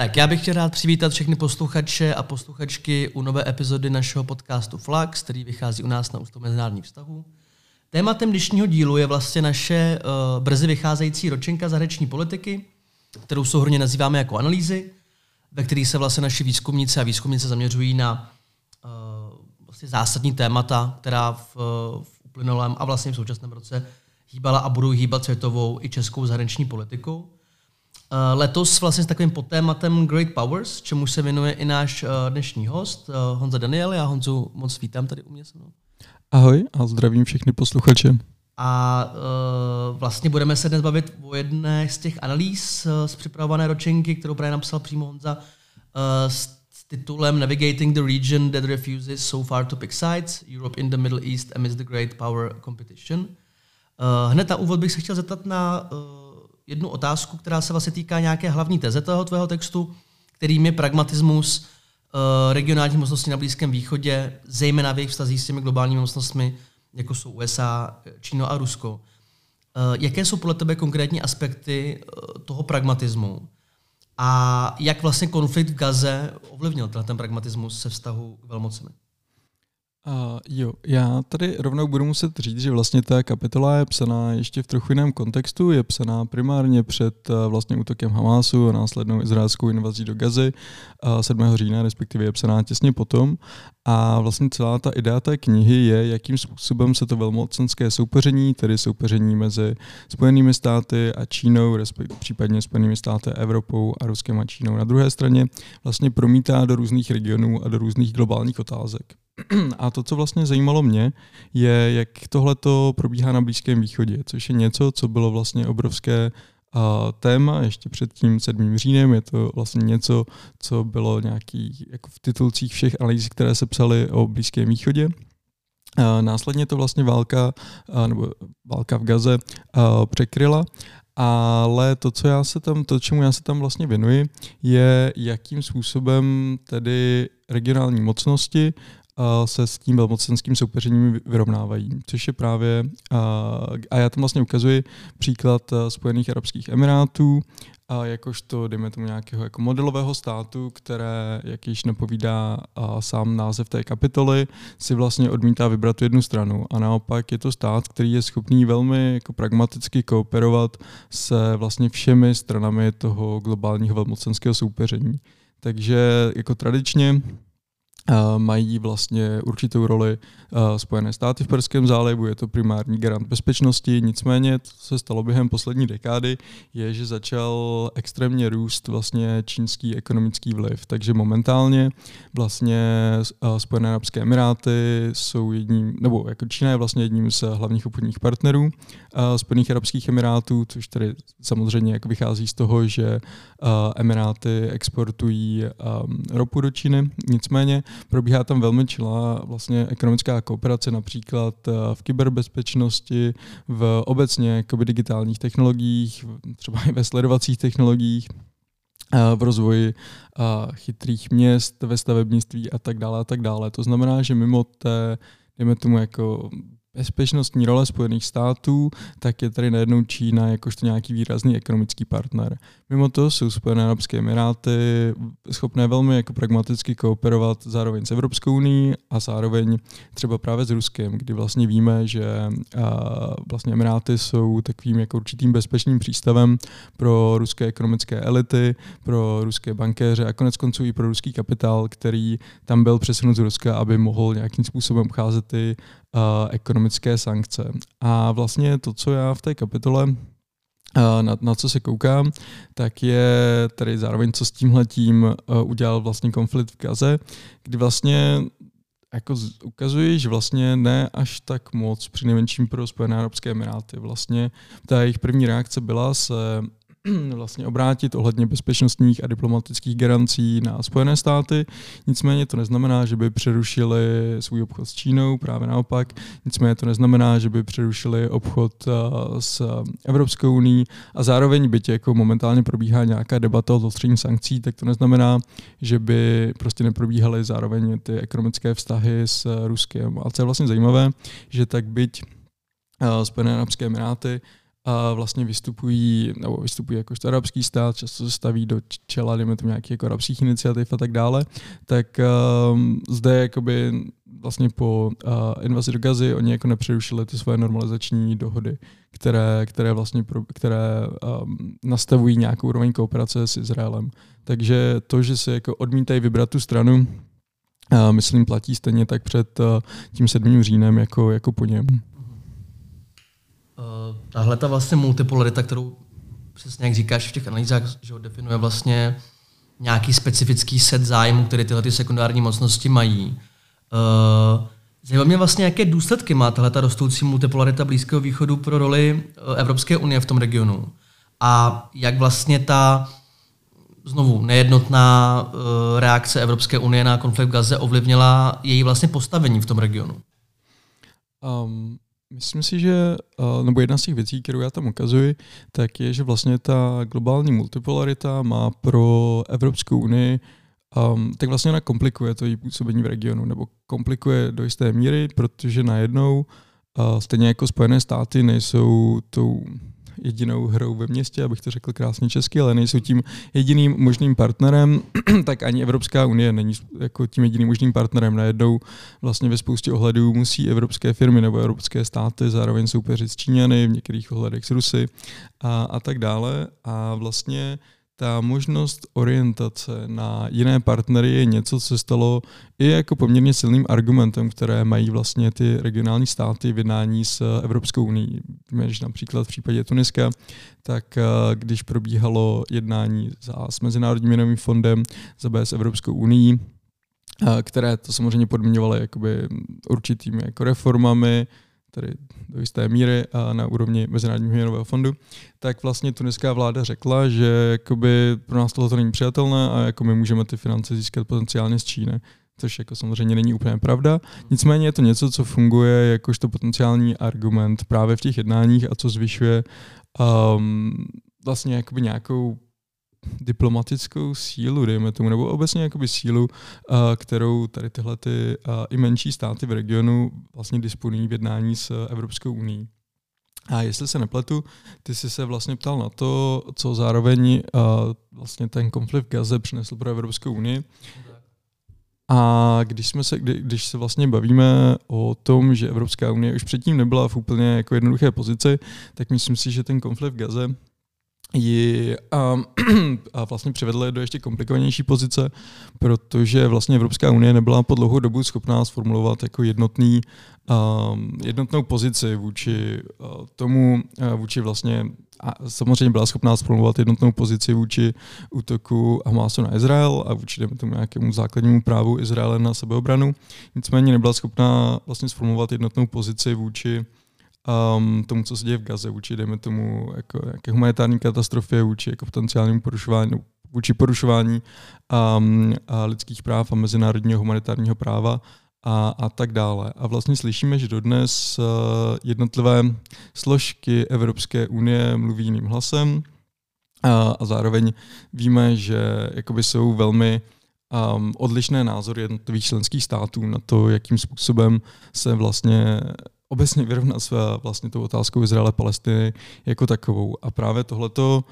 Tak já bych chtěl rád přivítat všechny posluchače a posluchačky u nové epizody našeho podcastu Flax, který vychází u nás na Ústavu mezinárodních vztahů. Tématem dnešního dílu je vlastně naše uh, brzy vycházející ročenka zahraniční politiky, kterou souhrně nazýváme jako analýzy, ve kterých se vlastně naši výzkumníci a výzkumnice zaměřují na uh, vlastně zásadní témata, která v, v uplynulém a vlastně v současném roce hýbala a budou hýbat světovou i českou zahraniční politikou. Eh, letos vlastně s takovým podtématem Great Powers, čemu se věnuje i náš eh, dnešní host, eh, Honza Daniel. Já Honzu moc vítám tady u mě se mnou. Ahoj a zdravím všechny posluchače. A uh, vlastně budeme se dnes bavit o jedné z těch analýz uh, z připravované ročenky, kterou právě napsal přímo Honza, uh, s, s titulem Navigating the region that refuses so far to pick sides, Europe in the Middle East amidst the great power competition. Uh, hned na úvod bych se chtěl zeptat na uh, jednu otázku, která se vlastně týká nějaké hlavní teze toho tvého textu, kterým je pragmatismus uh, regionálních mocností na Blízkém východě, zejména v jejich vztazích s těmi globálními mocnostmi, jako jsou USA, Číno a Rusko. Uh, jaké jsou podle tebe konkrétní aspekty uh, toho pragmatismu? A jak vlastně konflikt v Gaze ovlivnil ten pragmatismus se vztahu k velmocemi? Uh, jo, já tady rovnou budu muset říct, že vlastně ta kapitola je psaná ještě v trochu jiném kontextu, je psaná primárně před uh, vlastně útokem Hamásu a následnou izraelskou invazí do Gazy uh, 7. října, respektive je psaná těsně potom. A vlastně celá ta idea té knihy je, jakým způsobem se to velmocenské soupeření, tedy soupeření mezi Spojenými státy a Čínou, respektive případně Spojenými státy, Evropou a Ruskem a Čínou na druhé straně, vlastně promítá do různých regionů a do různých globálních otázek. A to, co vlastně zajímalo mě, je, jak tohle to probíhá na Blízkém východě, což je něco, co bylo vlastně obrovské a téma ještě před tím 7. říjnem. Je to vlastně něco, co bylo nějaký jako v titulcích všech analýz, které se psaly o Blízkém východě. A následně to vlastně válka, nebo válka v Gaze překryla ale to, co já se tam, to, čemu já se tam vlastně věnuji, je, jakým způsobem tedy regionální mocnosti se s tím velmocenským soupeřením vyrovnávají, což je právě, a já tam vlastně ukazuji příklad Spojených Arabských Emirátů, a jakožto, dejme tomu, nějakého jako modelového státu, které, jak již napovídá a sám název té kapitoly, si vlastně odmítá vybrat tu jednu stranu. A naopak je to stát, který je schopný velmi jako pragmaticky kooperovat se vlastně všemi stranami toho globálního velmocenského soupeření. Takže jako tradičně mají vlastně určitou roli Spojené státy v Perském zálivu, je to primární garant bezpečnosti, nicméně co se stalo během poslední dekády, je, že začal extrémně růst vlastně čínský ekonomický vliv, takže momentálně vlastně Spojené arabské emiráty jsou jedním, nebo jako Čína je vlastně jedním z hlavních obchodních partnerů Spojených arabských emirátů, což tedy samozřejmě jako vychází z toho, že emiráty exportují ropu do Číny, nicméně probíhá tam velmi čilá vlastně ekonomická kooperace například eh, v kyberbezpečnosti, v obecně jakoby digitálních technologiích, třeba i ve sledovacích technologiích, eh, v rozvoji eh, chytrých měst, ve stavebnictví a tak dále a tak dále. To znamená, že mimo té, dejme tomu jako bezpečnostní role Spojených států, tak je tady najednou Čína jakožto nějaký výrazný ekonomický partner. Mimo to jsou Spojené arabské emiráty schopné velmi jako pragmaticky kooperovat zároveň s Evropskou unii a zároveň třeba právě s Ruskem, kdy vlastně víme, že vlastně Emiráty jsou takovým jako určitým bezpečným přístavem pro ruské ekonomické elity, pro ruské bankéře a konec konců i pro ruský kapitál, který tam byl přesunut z Ruska, aby mohl nějakým způsobem obcházet ty ekonomické sankce. A vlastně to, co já v té kapitole na, na co se koukám, tak je tady zároveň, co s tímhletím uh, udělal vlastně konflikt v Gaze, kdy vlastně jako ukazuje, že vlastně ne až tak moc při nejmenším pro Spojené Arabské Emiráty. Vlastně ta jejich první reakce byla se vlastně obrátit ohledně bezpečnostních a diplomatických garancí na Spojené státy. Nicméně to neznamená, že by přerušili svůj obchod s Čínou, právě naopak. Nicméně to neznamená, že by přerušili obchod eh, s Evropskou uní a zároveň byť jako momentálně probíhá nějaká debata o zostření sankcí, tak to neznamená, že by prostě neprobíhaly zároveň ty ekonomické vztahy s Ruskem. A co je vlastně zajímavé, že tak byť eh, Spojené arabské emiráty a vlastně vystupují, nebo vystupují jako arabský stát, často se staví do čela, dejme tomu nějakých jako arabských iniciativ a tak dále, tak um, zde jakoby vlastně po uh, invazi do Gazy oni jako nepřerušili ty svoje normalizační dohody, které, které vlastně pro, které um, nastavují nějakou úroveň kooperace s Izraelem. Takže to, že se jako odmítají vybrat tu stranu, uh, myslím, platí stejně tak před uh, tím 7. říjnem jako, jako po něm. Uh, tahle ta vlastně multipolarita, kterou přesně jak říkáš v těch analýzách, že definuje vlastně nějaký specifický set zájmů, které tyhle ty sekundární mocnosti mají. Uh, Zajímá mě vlastně, jaké důsledky má tahle ta rostoucí multipolarita Blízkého východu pro roli Evropské unie v tom regionu. A jak vlastně ta znovu nejednotná reakce Evropské unie na konflikt v Gaze ovlivnila její vlastně postavení v tom regionu? Um, Myslím si, že, nebo jedna z těch věcí, kterou já tam ukazuji, tak je, že vlastně ta globální multipolarita má pro Evropskou unii, um, tak vlastně ona komplikuje to její působení v regionu, nebo komplikuje do jisté míry, protože najednou uh, stejně jako Spojené státy nejsou tou jedinou hrou ve městě, abych to řekl krásně česky, ale nejsou tím jediným možným partnerem, tak ani Evropská unie není jako tím jediným možným partnerem. Najednou vlastně ve spoustě ohledů musí evropské firmy nebo evropské státy zároveň soupeřit s Číňany, v některých ohledech s Rusy a, a tak dále. A vlastně ta možnost orientace na jiné partnery je něco, co se stalo i jako poměrně silným argumentem, které mají vlastně ty regionální státy v jednání s Evropskou unii. Když například v případě Tuniska, tak eh, když probíhalo jednání za, s Mezinárodním měnovým fondem, za B s Evropskou unii, eh, které to samozřejmě podmiňovaly jakoby určitými jako reformami, tedy do jisté míry a na úrovni Mezinárodního měnového fondu, tak vlastně tuniská vláda řekla, že jakoby pro nás tohle není přijatelné a jako my můžeme ty finance získat potenciálně z Číny což jako samozřejmě není úplně pravda. Nicméně je to něco, co funguje jakožto potenciální argument právě v těch jednáních a co zvyšuje um, vlastně jakoby nějakou diplomatickou sílu, dejme tomu, nebo obecně jakoby sílu, uh, kterou tady tyhle ty, uh, i menší státy v regionu vlastně disponují v jednání s Evropskou uní. A jestli se nepletu, ty jsi se vlastně ptal na to, co zároveň uh, vlastně ten konflikt v Gaze přinesl pro Evropskou unii. A když, jsme se, kdy, když se vlastně bavíme o tom, že Evropská unie už předtím nebyla v úplně jako jednoduché pozici, tak myslím si, že ten konflikt v Gaze ji a, a vlastně přivedly do ještě komplikovanější pozice, protože vlastně Evropská unie nebyla po dlouhou dobu schopná sformulovat jako jednotný, um, jednotnou pozici vůči uh, tomu, uh, vůči vlastně a samozřejmě byla schopná sformulovat jednotnou pozici vůči útoku Hamásu na Izrael a vůči tomu nějakému základnímu právu Izraele na sebeobranu. Nicméně nebyla schopná vlastně sformulovat jednotnou pozici vůči um, tomu, co se děje v Gaze, vůči, dejme tomu, jako nějaké humanitární katastrofě, vůči jako potenciálnímu porušování, vůči porušování um, a lidských práv a mezinárodního humanitárního práva a, a tak dále. A vlastně slyšíme, že dodnes uh, jednotlivé složky Evropské unie mluví jiným hlasem a, a zároveň víme, že jakoby jsou velmi um, odlišné názory jednotlivých členských států na to, jakým způsobem se vlastně obecně vyrovnat s vlastně tou otázkou Izraele Palestiny jako takovou. A právě tohleto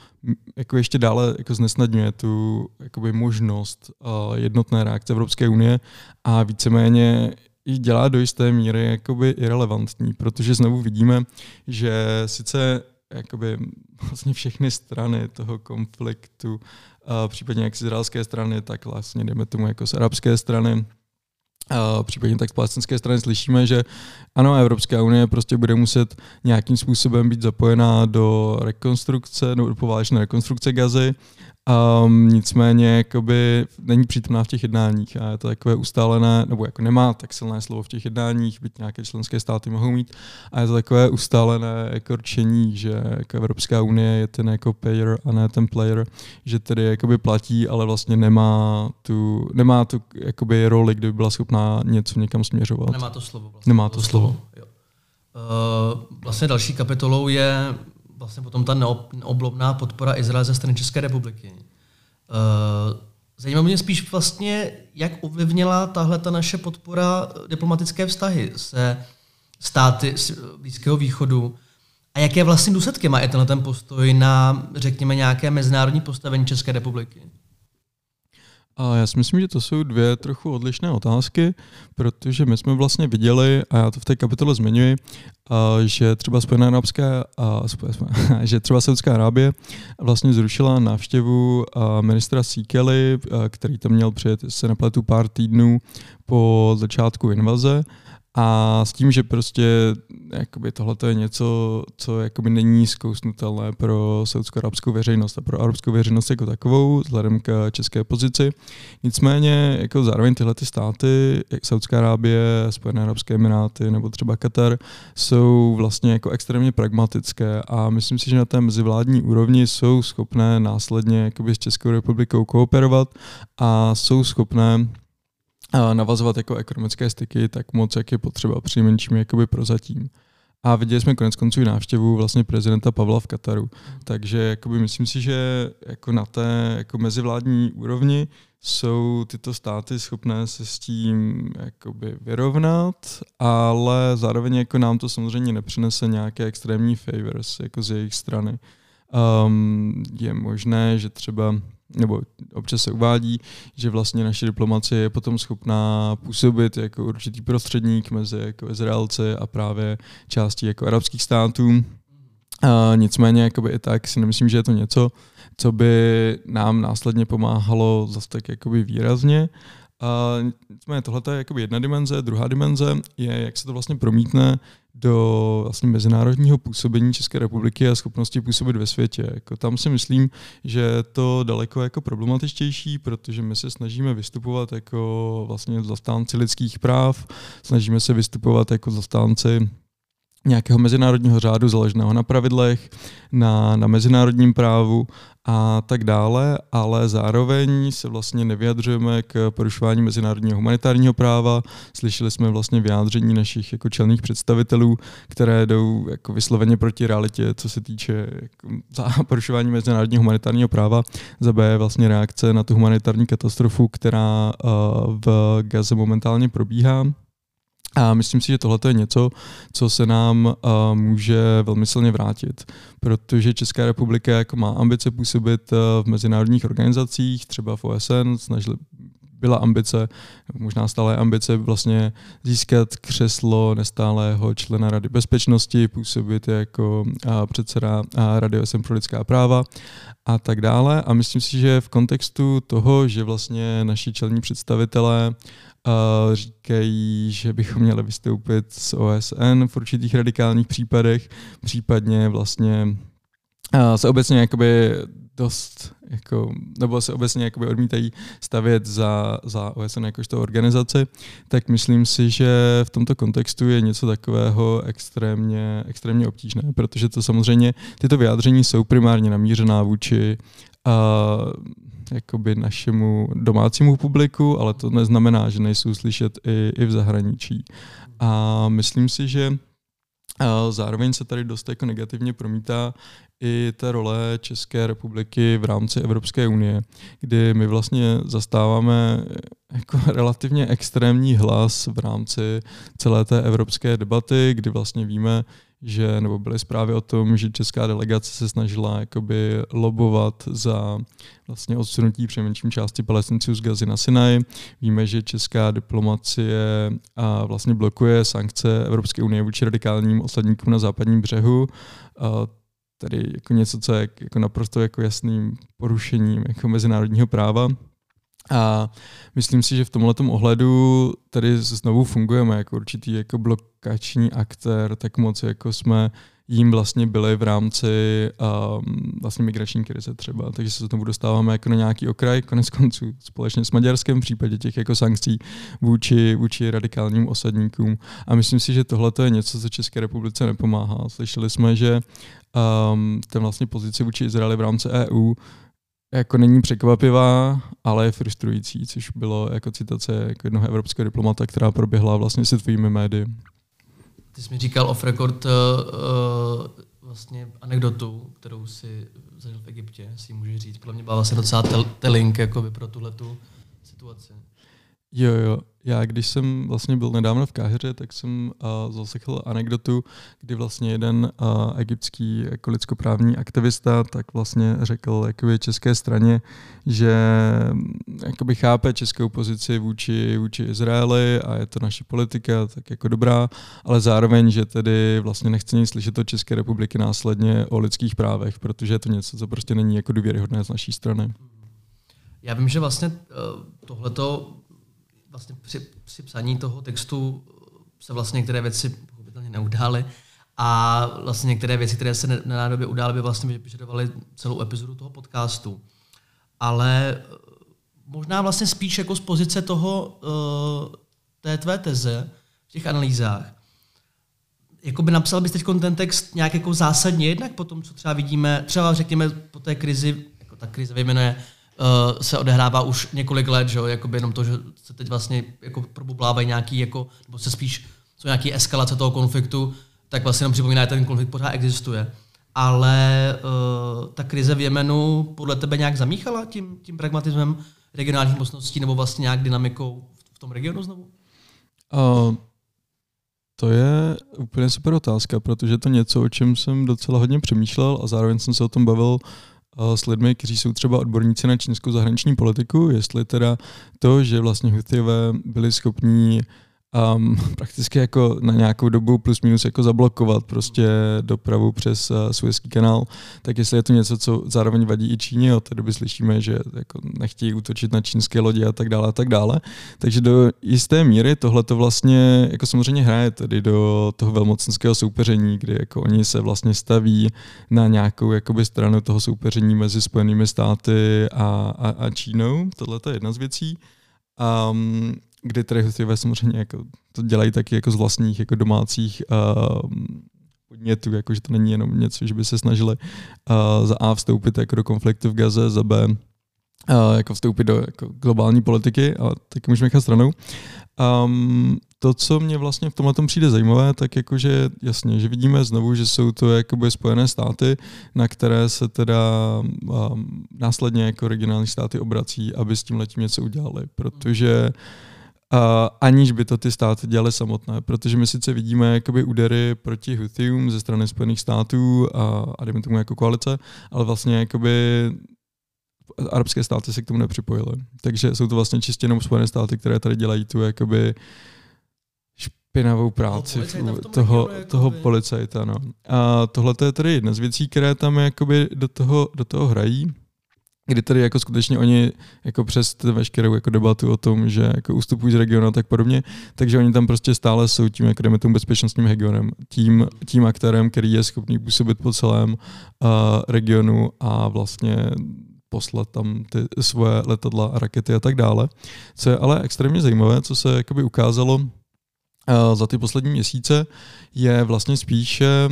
jako ještě dále jako znesnadňuje tu jakoby možnost uh, jednotné reakce Evropské unie a víceméně i dělá do jisté míry jakoby irrelevantní, protože znovu vidíme, že sice jakoby vlastně všechny strany toho konfliktu, uh, případně jak z izraelské strany, tak vlastně jdeme tomu jako z arabské strany, Uh, případně tak z palestinské strany slyšíme, že ano, Evropská unie prostě bude muset nějakým způsobem být zapojená do rekonstrukce, do poválečné rekonstrukce Gazy. Um, nicméně jakoby není přítomná v těch jednáních a je to takové ustálené, nebo jako nemá tak silné slovo v těch jednáních, byť nějaké členské státy mohou mít, a je to takové ustálené jako rčení, že jako Evropská unie je ten jako payer a ne ten player, že tedy jakoby platí, ale vlastně nemá tu, nemá tu jakoby roli, kdyby byla schopná něco někam směřovat. Nemá to slovo. Vlastně. Nemá to slovo. Jo. Uh, vlastně další kapitolou je vlastně potom ta neoblobná podpora Izraele ze strany České republiky. Uh, zajímá mě spíš vlastně, jak ovlivnila tahle ta naše podpora diplomatické vztahy se státy z Blízkého východu a A jaké vlastně důsledky má i tenhle ten postoj na, řekněme, nějaké mezinárodní postavení České republiky? A já si myslím, že to jsou dvě trochu odlišné otázky, protože my jsme vlastně viděli, a já to v té kapitole zmiňuji, že třeba Spojené arabské, že třeba Saudská Arábie vlastně zrušila návštěvu ministra Sikely, který tam měl přijet, se nepletu, pár týdnů po začátku invaze a s tím, že prostě jakoby tohle je něco, co jakoby není zkousnutelné pro saudskou-arabskou veřejnost a pro arabskou veřejnost jako takovou, vzhledem k české pozici. Nicméně jako zároveň tyhle ty státy, jak Saudská Arábie, Spojené arabské emiráty nebo třeba Katar, jsou vlastně jako extrémně pragmatické a myslím si, že na té mezivládní úrovni jsou schopné následně jakoby s Českou republikou kooperovat a jsou schopné navazovat jako ekonomické styky tak moc, jak je potřeba při menším jakoby prozatím. A viděli jsme konec konců i návštěvu vlastně prezidenta Pavla v Kataru. Takže jakoby myslím si, že jako na té jako mezivládní úrovni jsou tyto státy schopné se s tím jakoby vyrovnat, ale zároveň jako nám to samozřejmě nepřinese nějaké extrémní favors jako z jejich strany. Um, je možné, že třeba nebo občas se uvádí, že vlastně naše diplomacie je potom schopná působit jako určitý prostředník mezi jako Izraelci a právě části jako arabských států. A nicméně jakoby i tak si nemyslím, že je to něco, co by nám následně pomáhalo zase tak jakoby výrazně. A nicméně tohle je jakoby jedna dimenze. Druhá dimenze je, jak se to vlastně promítne do vlastně mezinárodního působení České republiky a schopnosti působit ve světě. Jako tam si myslím, že je to daleko jako problematičtější, protože my se snažíme vystupovat jako vlastně zastánci lidských práv, snažíme se vystupovat jako zastánci nějakého mezinárodního řádu založeného na pravidlech, na, na mezinárodním právu a tak dále, ale zároveň se vlastně nevyjadřujeme k porušování mezinárodního humanitárního práva. Slyšeli jsme vlastně vyjádření našich jako čelných představitelů, které jdou jako vysloveně proti realitě, co se týče jako porušování mezinárodního humanitárního práva. Za B je vlastně reakce na tu humanitární katastrofu, která uh, v Gaze momentálně probíhá a myslím si, že tohle je něco, co se nám uh, může velmi silně vrátit, protože Česká republika jako má ambice působit uh, v mezinárodních organizacích, třeba v OSN, snažili, byla ambice, možná stále ambice vlastně získat křeslo nestálého člena Rady bezpečnosti, působit jako předseda Rady OSN pro lidská práva a tak dále. A myslím si, že v kontextu toho, že vlastně naši čelní představitelé říkají, že bychom měli vystoupit z OSN v určitých radikálních případech, případně vlastně se obecně jakoby dost, jako, nebo se obecně jakoby odmítají stavět za, za OSN jakožto organizaci, tak myslím si, že v tomto kontextu je něco takového extrémně, extrémně obtížné, protože to samozřejmě, tyto vyjádření jsou primárně namířená vůči uh, jakoby našemu domácímu publiku, ale to neznamená, že nejsou slyšet i, i v zahraničí. A myslím si, že zároveň se tady dost jako negativně promítá i ta role České republiky v rámci Evropské unie, kdy my vlastně zastáváme jako relativně extrémní hlas v rámci celé té evropské debaty, kdy vlastně víme, že, nebo byly zprávy o tom, že česká delegace se snažila jakoby lobovat za vlastně odsunutí přemenším části palestinců z Gazy na Sinaj. Víme, že česká diplomacie a vlastně blokuje sankce Evropské unie vůči radikálním osledníkům na západním břehu. A tedy jako něco, co je jako naprosto jako jasným porušením jako mezinárodního práva. A myslím si, že v tomhle ohledu tady znovu fungujeme jako určitý jako blokační aktér, tak moc jako jsme jim vlastně byli v rámci um, vlastně migrační krize třeba, takže se tomu dostáváme jako na nějaký okraj, konec konců společně s Maďarskem v případě těch jako sankcí vůči, vůči radikálním osadníkům. A myslím si, že tohle je něco, co České republice nepomáhá. Slyšeli jsme, že um, ten vlastně pozici vůči Izraeli v rámci EU jako není překvapivá, ale je frustrující, což bylo jako citace jako jednoho evropského diplomata, která proběhla vlastně se tvými médii. Ty jsi mi říkal off record uh, vlastně anekdotu, kterou si zažil v Egyptě, si můžeš říct. Podle mě byla vlastně docela tel- telling jakoby pro tuhle situaci. Jo, jo. Já, když jsem vlastně byl nedávno v Káhyře, tak jsem uh, zaslechl anekdotu, kdy vlastně jeden uh, egyptský jako lidskoprávní aktivista tak vlastně řekl jakoby české straně, že mm, jakoby chápe českou pozici vůči, vůči Izraeli a je to naše politika, tak jako dobrá, ale zároveň, že tedy vlastně nechce nic slyšet od České republiky následně o lidských právech, protože je to něco, co prostě není jako důvěryhodné z naší strany. Já vím, že vlastně tohleto vlastně při, při psaní toho textu se vlastně některé věci pochopitelně neudály a vlastně některé věci, které se na době udály, by vlastně vyžadovaly celou epizodu toho podcastu. Ale eh, možná vlastně spíš jako z pozice toho, uh, té tvé teze v těch analýzách, Jakoby napsal bys teď ten text nějak jako zásadně jednak po tom, co třeba vidíme, třeba řekněme po té krizi, jako ta krize vyjmenuje uh, se odehrává už několik let, že jo, jakoby jenom to, že se teď vlastně jako probublávají nějaký, jako, nebo se spíš jsou nějaký eskalace toho konfliktu, tak vlastně jenom připomíná, že ten konflikt pořád existuje. Ale uh, ta krize v Jemenu podle tebe nějak zamíchala tím, tím pragmatismem regionálních mocností nebo vlastně nějak dynamikou v tom regionu znovu? Uh, to je úplně super otázka, protože to něco, o čem jsem docela hodně přemýšlel a zároveň jsem se o tom bavil s lidmi, kteří jsou třeba odborníci na čínskou zahraniční politiku, jestli teda to, že vlastně Houthiové byli schopní um, prakticky jako na nějakou dobu plus minus jako zablokovat prostě dopravu přes uh, Suezký kanál, tak jestli je to něco, co zároveň vadí i Číně, od té doby slyšíme, že jako nechtějí útočit na čínské lodi a tak dále a tak dále. Takže do jisté míry tohle to vlastně jako samozřejmě hraje tedy do toho velmocenského soupeření, kdy jako oni se vlastně staví na nějakou jakoby stranu toho soupeření mezi Spojenými státy a, a, a Čínou. Tohle je jedna z věcí. Um, kdy tedy hostivové samozřejmě jako to dělají taky jako z vlastních jako domácích uh, podnětů, jako že to není jenom něco, že by se snažili uh, za A vstoupit jako do konfliktu v Gaze, za B uh, jako vstoupit do jako globální politiky, ale taky můžeme nechat stranou. Um, to, co mě vlastně v tomhle tom přijde zajímavé, tak jakože jasně, že vidíme znovu, že jsou to jakoby Spojené státy, na které se teda um, následně jako regionální státy obrací, aby s tím letím něco udělali, protože uh, Uh, aniž by to ty státy dělaly samotné, protože my sice vidíme jakoby údery proti Houthium ze strany Spojených států a, a dejme tomu jako koalice, ale vlastně jakoby arabské státy se k tomu nepřipojily. Takže jsou to vlastně čistě jenom Spojené státy, které tady dělají tu jakoby špinavou práci toho, toho, toho policajta. No. A tohle je tedy jedna z věcí, které tam jakoby do toho, do toho hrají kdy tady jako skutečně oni jako přes veškerou jako debatu o tom, že jako ustupují z regionu a tak podobně, takže oni tam prostě stále jsou tím, jako jdeme tomu bezpečnostním regionem, tím, tím aktérem, který je schopný působit po celém uh, regionu a vlastně poslat tam ty svoje letadla, rakety a tak dále. Co je ale extrémně zajímavé, co se jakoby ukázalo za ty poslední měsíce je vlastně spíše,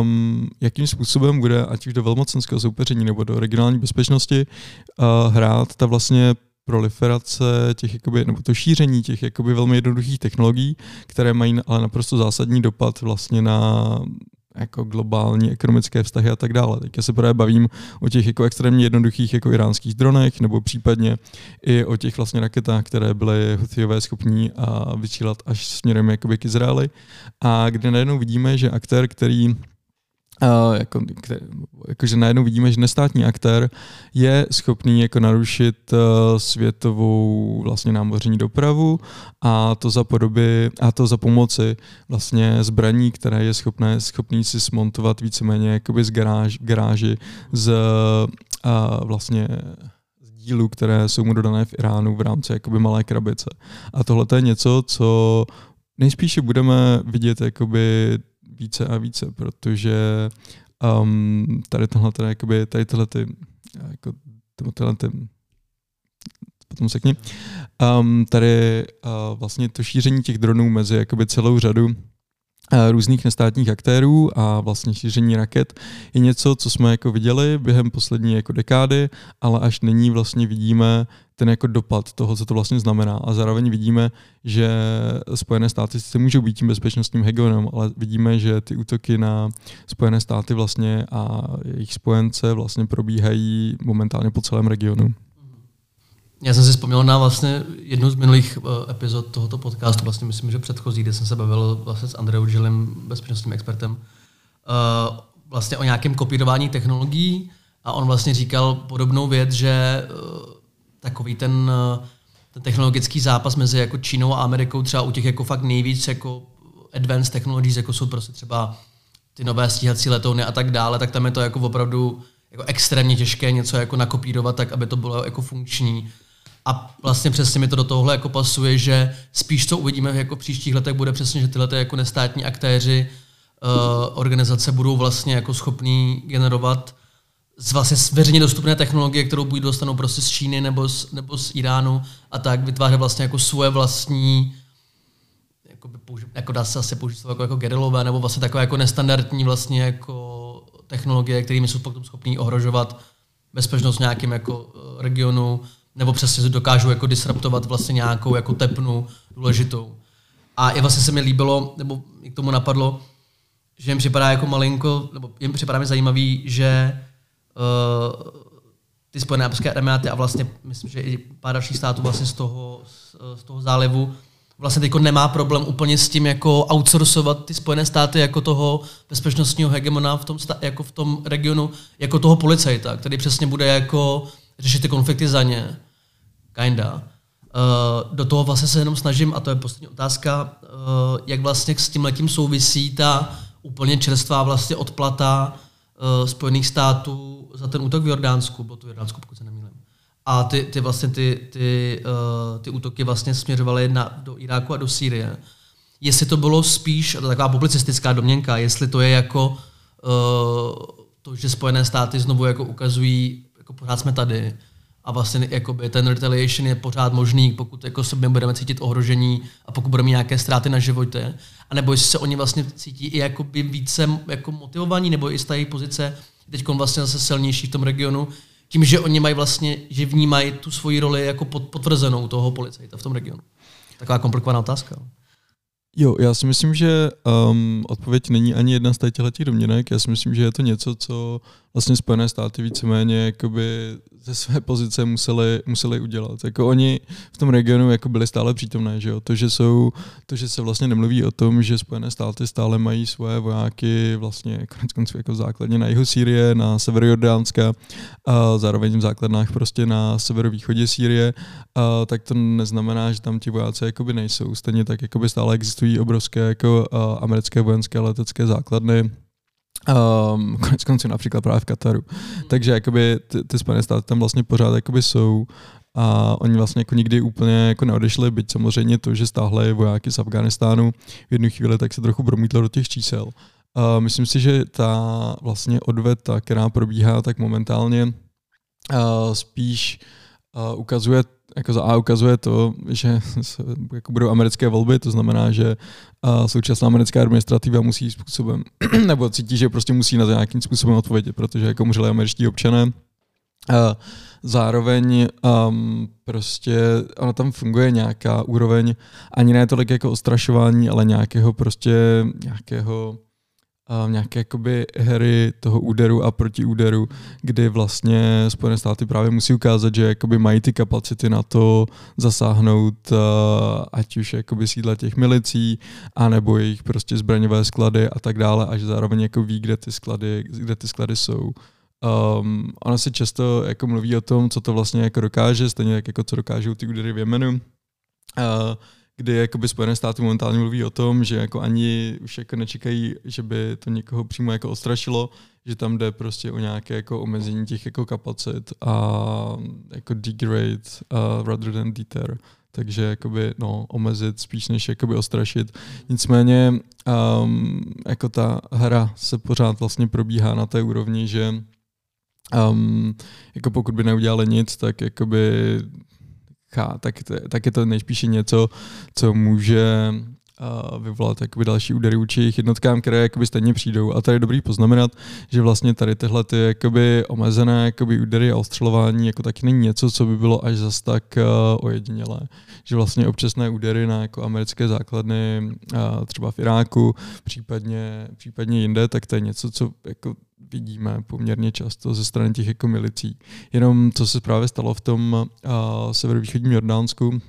um, jakým způsobem bude, ať už do velmocenského soupeření nebo do regionální bezpečnosti, uh, hrát ta vlastně proliferace těch, jakoby, nebo to šíření těch jakoby velmi jednoduchých technologií, které mají ale naprosto zásadní dopad vlastně na jako globální ekonomické vztahy a tak dále. Teď se právě bavím o těch jako extrémně jednoduchých jako iránských dronech, nebo případně i o těch vlastně raketách, které byly Houthiové schopní a vysílat až směrem jakoby k Izraeli. A kde najednou vidíme, že aktér, který Uh, jako, jakože najednou vidíme, že nestátní aktér je schopný jako narušit uh, světovou vlastně námořní dopravu a to za podoby, a to za pomoci vlastně zbraní, které je schopné, schopný si smontovat víceméně jakoby z garáž, garáži z uh, vlastně dílů, které jsou mu dodané v Iránu v rámci jakoby malé krabice. A tohle je něco, co nejspíše budeme vidět jakoby více a více, protože um, tady tohle, tady, jakoby, tady tyhle ty, jako, tyhle ty, potom sekni, um, tady uh, vlastně to šíření těch dronů mezi jakoby celou řadu různých nestátních aktérů a vlastně šíření raket je něco, co jsme jako viděli během poslední jako dekády, ale až nyní vlastně vidíme ten jako dopad toho, co to vlastně znamená. A zároveň vidíme, že Spojené státy sice můžou být tím bezpečnostním hegemonem, ale vidíme, že ty útoky na Spojené státy vlastně a jejich spojence vlastně probíhají momentálně po celém regionu. Já jsem si vzpomněl na vlastně jednu z minulých uh, epizod tohoto podcastu, vlastně myslím, že předchozí, kde jsem se bavil vlastně s Andreou Žilem, bezpečnostním expertem, uh, vlastně o nějakém kopírování technologií a on vlastně říkal podobnou věc, že uh, takový ten, ten technologický zápas mezi jako Čínou a Amerikou třeba u těch jako fakt nejvíc jako advanced technologies, jako jsou prostě třeba ty nové stíhací letouny a tak dále, tak tam je to jako opravdu jako extrémně těžké něco jako nakopírovat tak, aby to bylo jako funkční. A vlastně přesně mi to do tohohle jako pasuje, že spíš co uvidíme jako v příštích letech bude přesně, že tyhle jako nestátní aktéři uh, organizace budou vlastně jako schopní generovat z vlastně veřejně dostupné technologie, kterou buď dostanou prostě z Číny nebo z, nebo z Iránu a tak vytvářet vlastně jako svoje vlastní jako, použi- jako dá se asi použít jako, jako gerilové, nebo vlastně takové jako nestandardní vlastně jako technologie, kterými jsou potom schopní ohrožovat bezpečnost v nějakém jako eh, regionu, nebo přesně dokážou jako disruptovat vlastně nějakou jako tepnu důležitou. A i vlastně se mi líbilo, nebo k tomu napadlo, že jim připadá jako malinko, nebo jim připadá mi zajímavý, že uh, ty Spojené arabské emiráty a vlastně myslím, že i pár dalších států vlastně z toho, z, z toho zálivu vlastně teď nemá problém úplně s tím jako outsourcovat ty Spojené státy jako toho bezpečnostního hegemona v tom, jako v tom regionu, jako toho policajta, který přesně bude jako řešit ty konflikty za ně. Kinda. Uh, do toho vlastně se jenom snažím, a to je poslední otázka, uh, jak vlastně s tím letím souvisí ta úplně čerstvá vlastně odplata uh, Spojených států za ten útok v Jordánsku, bylo to v Jordánsku, pokud se nemýlím. A ty, ty vlastně ty, ty, uh, ty útoky vlastně směřovaly na, do Iráku a do Sýrie. Jestli to bylo spíš, to taková publicistická domněnka, jestli to je jako uh, to, že Spojené státy znovu jako ukazují, jako pořád jsme tady, a vlastně jakoby ten retaliation je pořád možný, pokud jako my budeme cítit ohrožení a pokud budeme nějaké ztráty na životě. A nebo jestli se oni vlastně cítí i jakoby více jako motivovaní, nebo i z té pozice teď vlastně zase silnější v tom regionu, tím, že oni mají vlastně, že vnímají tu svoji roli jako potvrzenou toho policajta v tom regionu. Taková komplikovaná otázka. Jo, já si myslím, že um, odpověď není ani jedna z těch domněnek. Já si myslím, že je to něco, co vlastně Spojené státy víceméně jakoby ze své pozice museli, museli udělat. Jako oni v tom regionu jako byli stále přítomné, že jo? To, že jsou, to, že se vlastně nemluví o tom, že Spojené státy stále mají svoje vojáky vlastně konec konců jako základně na jihu Sýrie, na severu Jordánska a zároveň v základnách prostě na severovýchodě Sýrie, a tak to neznamená, že tam ti vojáci jakoby nejsou. Stejně tak jakoby stále existují obrovské jako americké vojenské letecké základny, Um, konec konců například právě v Kataru. Hmm. Takže jakoby ty, ty Spojené státy tam vlastně pořád jakoby jsou a oni vlastně jako nikdy úplně jako neodešli, byť samozřejmě to, že stáhli vojáky z Afganistánu v jednu chvíli, tak se trochu promítlo do těch čísel. Uh, myslím si, že ta vlastně odveta, která probíhá, tak momentálně uh, spíš uh, ukazuje jako za A ukazuje to, že jako budou americké volby, to znamená, že současná americká administrativa musí způsobem, nebo cítí, že prostě musí na to nějakým způsobem odpovědět, protože jako umřeli američtí občané. Zároveň um, prostě ono tam funguje nějaká úroveň, ani ne tolik jako ostrašování, ale nějakého prostě nějakého uh, nějaké jakoby hry toho úderu a protiúderu, kdy vlastně Spojené státy právě musí ukázat, že jakoby mají ty kapacity na to zasáhnout uh, ať už jakoby sídla těch milicí, anebo jejich prostě zbraňové sklady a tak dále, a že zároveň jako ví, kde ty sklady, kde ty sklady jsou. Um, ona se často jako mluví o tom, co to vlastně jako dokáže, stejně tak jako co dokážou ty údery v Jemenu. Uh, kdy jakoby Spojené státy momentálně mluví o tom, že jako ani už jako nečekají, že by to někoho přímo jako ostrašilo, že tam jde prostě o nějaké jako omezení těch jako kapacit a jako degrade uh, rather than deter. Takže jakoby, no, omezit spíš než jakoby ostrašit. Nicméně um, jako ta hra se pořád vlastně probíhá na té úrovni, že um, jako pokud by neudělali nic, tak jakoby tak, tak je to nejspíše něco, co může uh, vyvolat jakoby další údery vůči jejich jednotkám, které jakoby stejně přijdou. A tady je dobrý poznamenat, že vlastně tady tyhle ty jakoby omezené jakoby údery a ostřelování jako taky není něco, co by bylo až zas tak uh, ojedinělé. Že vlastně občasné údery na jako americké základny uh, třeba v Iráku, případně, případně jinde, tak to je něco, co jako vidíme poměrně často ze strany těch jako milicí. Jenom co se právě stalo v tom uh, severovýchodním Jordánsku,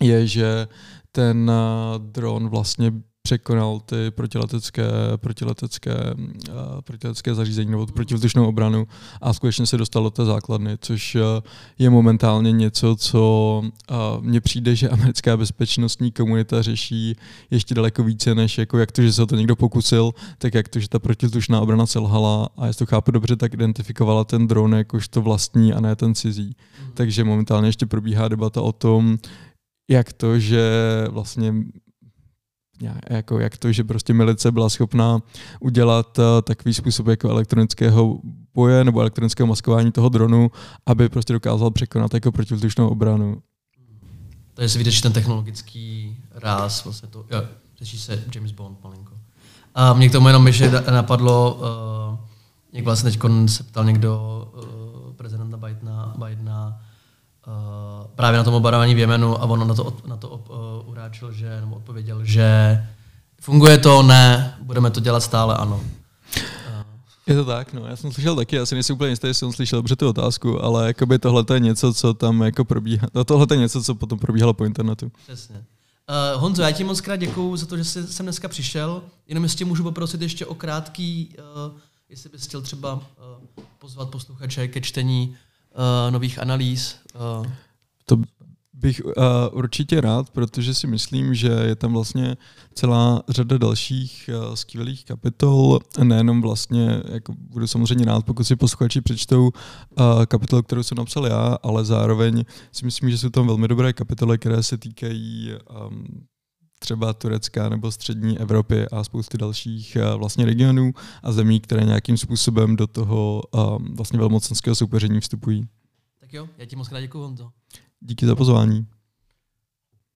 je, že ten uh, dron vlastně překonal ty protiletecké, protiletecké, uh, protiletecké zařízení nebo protivzdušnou obranu a skutečně se dostal do té základny, což uh, je momentálně něco, co uh, mně přijde, že americká bezpečnostní komunita řeší ještě daleko více, než jako jak to, že se to někdo pokusil, tak jak to, že ta protivzdušná obrana selhala a jestli to chápu dobře, tak identifikovala ten dron jakožto vlastní a ne ten cizí. Mm. Takže momentálně ještě probíhá debata o tom, jak to, že vlastně jako jak to, že prostě milice byla schopná udělat uh, takový způsob jako elektronického boje nebo elektronického maskování toho dronu, aby prostě dokázal překonat jako protivzdušnou obranu. To je vidět, že ten technologický ráz, vlastně to, jo, řeší se James Bond malinko. A mě k tomu jenom ještě napadlo, uh, jak vlastně teď se ptal někdo uh, prezidenta Bidena, Bidena uh, právě na tom obarování v Jemenu a on na to, na to uh, uráčil, že, nebo odpověděl, že funguje to, ne, budeme to dělat stále, ano. Je to tak, no. Já jsem slyšel taky, asi nejsem úplně jistý, jestli jsem slyšel dobře tu otázku, ale jakoby tohle je něco, co tam jako probíhá. No, tohle je něco, co potom probíhalo po internetu. Přesně. Uh, Honzo, já ti moc krát děkuju za to, že jsi sem dneska přišel. Jenom jestli můžu poprosit ještě o krátký, uh, jestli bys chtěl třeba uh, pozvat posluchače ke čtení uh, nových analýz. Uh. To bych uh, určitě rád, protože si myslím, že je tam vlastně celá řada dalších uh, skvělých kapitol, nejenom vlastně, jako budu samozřejmě rád, pokud si posluchači přečtou uh, kapitolu, kterou jsem napsal já, ale zároveň si myslím, že jsou tam velmi dobré kapitoly, které se týkají um, třeba Turecka nebo střední Evropy a spousty dalších vlastně regionů a zemí, které nějakým způsobem do toho um, vlastně velmocenského soupeření vstupují. Tak jo, já ti moc krát děkuji, Honzo. Díky za pozvání.